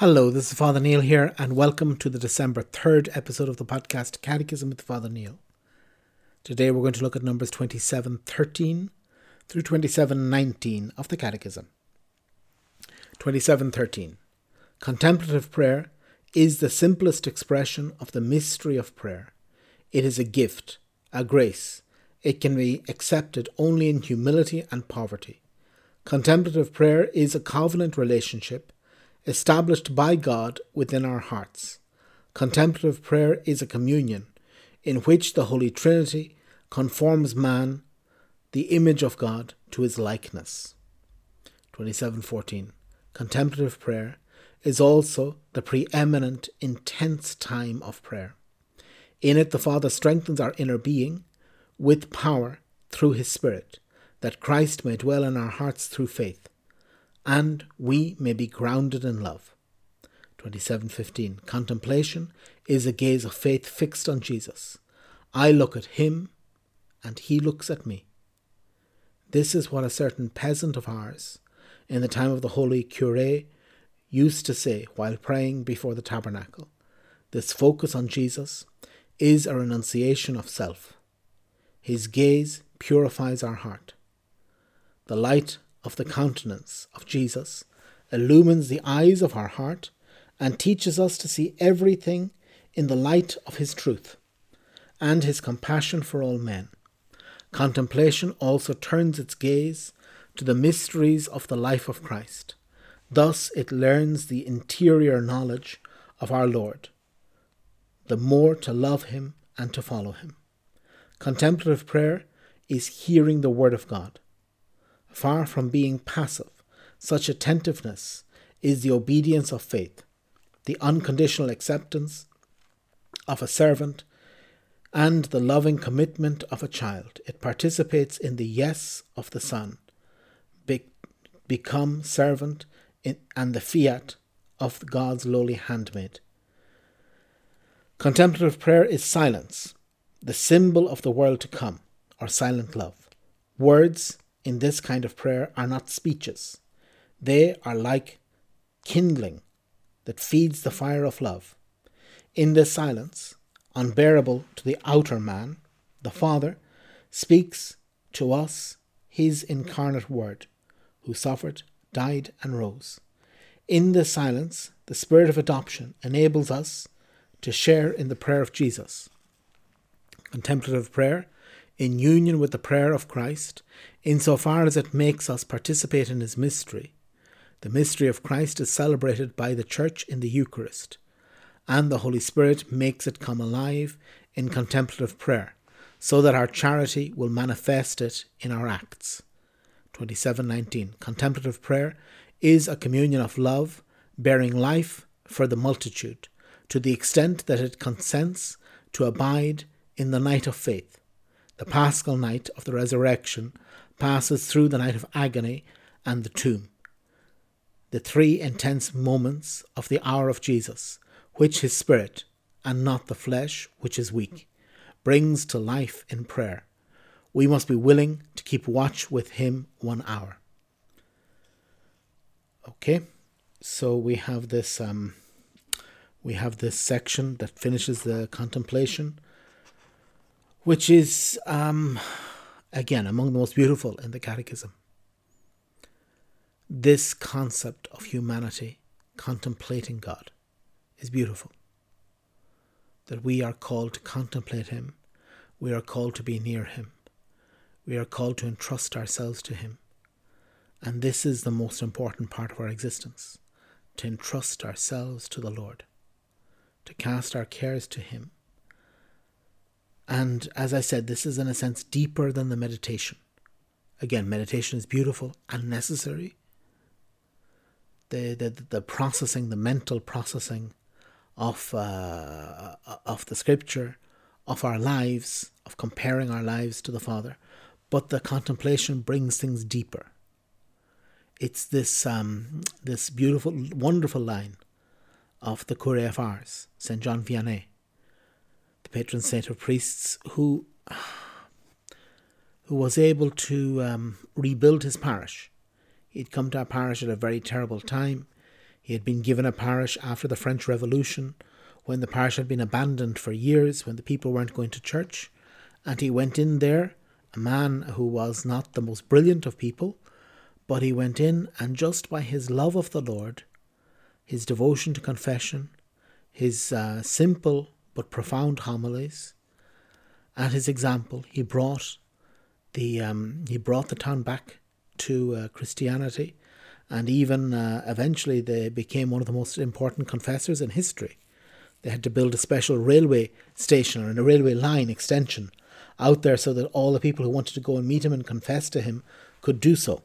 Hello, this is Father Neil here, and welcome to the December 3rd episode of the podcast Catechism with Father Neil. Today we're going to look at numbers 2713 through 2719 of the Catechism. 2713. Contemplative prayer is the simplest expression of the mystery of prayer. It is a gift, a grace. It can be accepted only in humility and poverty. Contemplative prayer is a covenant relationship established by God within our hearts. Contemplative prayer is a communion in which the Holy Trinity conforms man, the image of God, to his likeness. 2714. Contemplative prayer is also the preeminent, intense time of prayer. In it, the Father strengthens our inner being with power through His Spirit, that Christ may dwell in our hearts through faith and we may be grounded in love. 27:15 Contemplation is a gaze of faith fixed on Jesus. I look at him and he looks at me. This is what a certain peasant of ours in the time of the holy cure used to say while praying before the tabernacle. This focus on Jesus is a renunciation of self. His gaze purifies our heart. The light of the countenance of Jesus illumines the eyes of our heart and teaches us to see everything in the light of His truth and His compassion for all men. Contemplation also turns its gaze to the mysteries of the life of Christ. Thus it learns the interior knowledge of our Lord, the more to love Him and to follow Him. Contemplative prayer is hearing the Word of God Far from being passive, such attentiveness is the obedience of faith, the unconditional acceptance of a servant, and the loving commitment of a child. It participates in the yes of the Son, be- become servant, in, and the fiat of God's lowly handmaid. Contemplative prayer is silence, the symbol of the world to come, or silent love. Words in this kind of prayer are not speeches. They are like kindling that feeds the fire of love. In this silence, unbearable to the outer man, the Father speaks to us his incarnate Word, who suffered, died, and rose. In this silence, the Spirit of adoption enables us to share in the prayer of Jesus. Contemplative prayer in union with the prayer of Christ, insofar as it makes us participate in his mystery. The mystery of Christ is celebrated by the Church in the Eucharist, and the Holy Spirit makes it come alive in contemplative prayer, so that our charity will manifest it in our acts. 2719 Contemplative prayer is a communion of love, bearing life for the multitude, to the extent that it consents to abide in the night of faith the paschal night of the resurrection passes through the night of agony and the tomb. The three intense moments of the hour of Jesus, which his spirit, and not the flesh, which is weak, brings to life in prayer. We must be willing to keep watch with him one hour. Okay, so we have this um, we have this section that finishes the contemplation which is, um, again, among the most beautiful in the Catechism. This concept of humanity contemplating God is beautiful. That we are called to contemplate Him, we are called to be near Him, we are called to entrust ourselves to Him. And this is the most important part of our existence to entrust ourselves to the Lord, to cast our cares to Him and as I said, this is in a sense deeper than the meditation. Again, meditation is beautiful and necessary. The, the, the processing, the mental processing of, uh, of the scripture, of our lives, of comparing our lives to the Father. But the contemplation brings things deeper. It's this, um, this beautiful, wonderful line of the Cure of Ars, St. John Vianney the patron saint of priests, who who was able to um, rebuild his parish. He'd come to our parish at a very terrible time. He had been given a parish after the French Revolution, when the parish had been abandoned for years, when the people weren't going to church, and he went in there, a man who was not the most brilliant of people, but he went in and just by his love of the Lord, his devotion to confession, his uh, simple but profound homilies, At his example, he brought the um, he brought the town back to uh, Christianity, and even uh, eventually they became one of the most important confessors in history. They had to build a special railway station and a railway line extension out there so that all the people who wanted to go and meet him and confess to him could do so.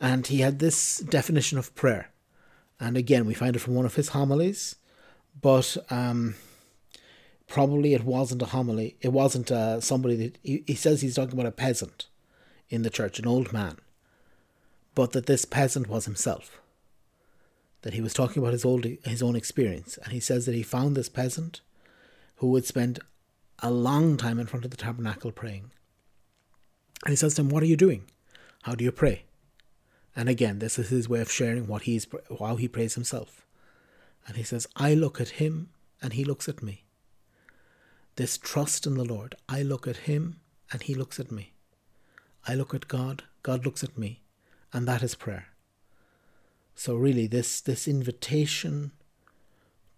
And he had this definition of prayer. And again, we find it from one of his homilies, but um, probably it wasn't a homily. It wasn't uh, somebody that he, he says he's talking about a peasant in the church, an old man, but that this peasant was himself. That he was talking about his old his own experience, and he says that he found this peasant who would spend a long time in front of the tabernacle praying. And he says to him, "What are you doing? How do you pray?" And again, this is his way of sharing what he's how he prays himself. And he says, "I look at him, and he looks at me." This trust in the Lord, I look at him, and he looks at me. I look at God, God looks at me, and that is prayer. So really this this invitation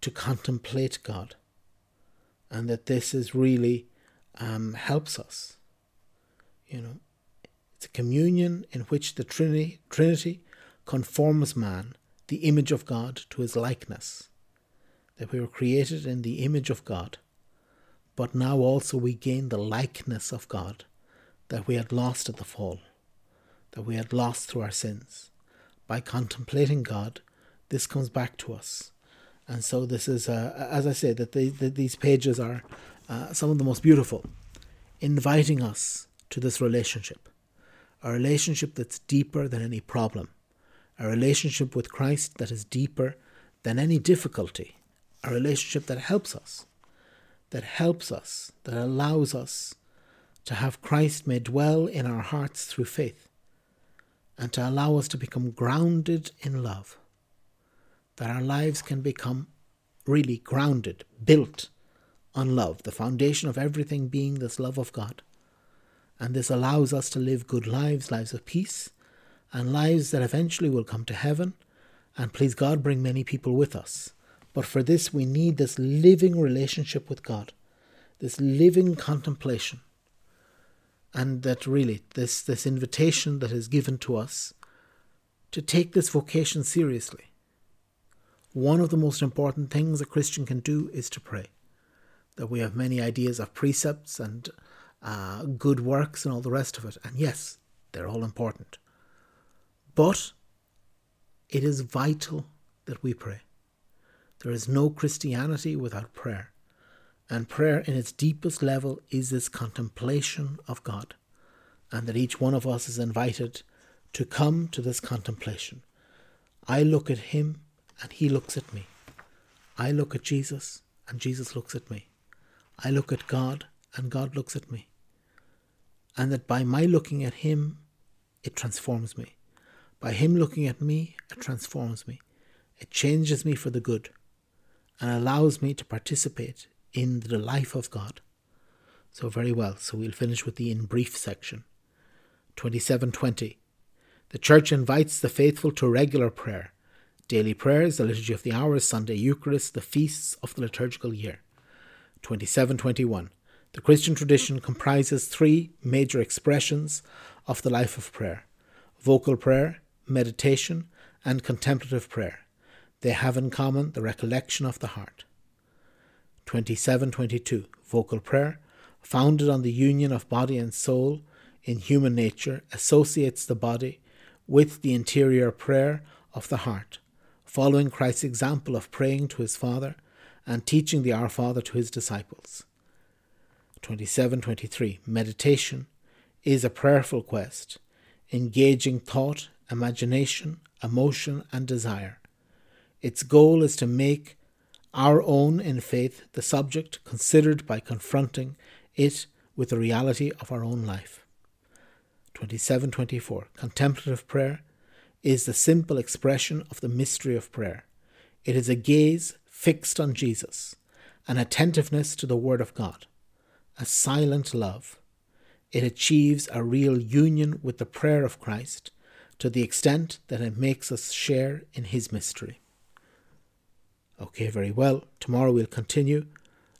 to contemplate God and that this is really um, helps us. You know, it's a communion in which the Trinity, Trinity conforms man, the image of God, to his likeness. That we were created in the image of God, but now also we gain the likeness of God that we had lost at the fall, that we had lost through our sins. By contemplating God, this comes back to us. And so, this is, uh, as I say, that, the, that these pages are uh, some of the most beautiful, inviting us to this relationship. A relationship that's deeper than any problem, a relationship with Christ that is deeper than any difficulty, a relationship that helps us, that helps us, that allows us to have Christ may dwell in our hearts through faith, and to allow us to become grounded in love, that our lives can become really grounded, built on love, the foundation of everything being this love of God. And this allows us to live good lives, lives of peace, and lives that eventually will come to heaven, and please God, bring many people with us. But for this, we need this living relationship with God, this living contemplation and that really this this invitation that is given to us to take this vocation seriously. One of the most important things a Christian can do is to pray. That we have many ideas of precepts and uh, good works and all the rest of it, and yes, they're all important. But it is vital that we pray. There is no Christianity without prayer. And prayer, in its deepest level, is this contemplation of God, and that each one of us is invited to come to this contemplation. I look at Him, and He looks at me. I look at Jesus, and Jesus looks at me. I look at God, and God looks at me. And that by my looking at Him, it transforms me. By Him looking at me, it transforms me. It changes me for the good and allows me to participate in the life of God. So, very well. So, we'll finish with the in brief section. 2720. The Church invites the faithful to regular prayer, daily prayers, the Liturgy of the Hours, Sunday Eucharist, the feasts of the liturgical year. 2721. The Christian tradition comprises three major expressions of the life of prayer vocal prayer, meditation, and contemplative prayer. They have in common the recollection of the heart. 2722 Vocal prayer, founded on the union of body and soul in human nature, associates the body with the interior prayer of the heart, following Christ's example of praying to his Father and teaching the Our Father to his disciples. 2723 Meditation is a prayerful quest, engaging thought, imagination, emotion, and desire. Its goal is to make our own in faith, the subject considered by confronting it with the reality of our own life. 2724. Contemplative prayer is the simple expression of the mystery of prayer. It is a gaze fixed on Jesus, an attentiveness to the Word of God, a silent love. It achieves a real union with the prayer of Christ to the extent that it makes us share in His mystery. Okay, very well. Tomorrow we'll continue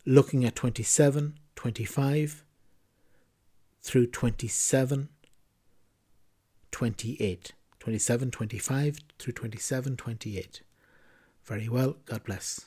looking at 27, 25 through 27, 28. 27, 25 through 27, 28. Very well. God bless.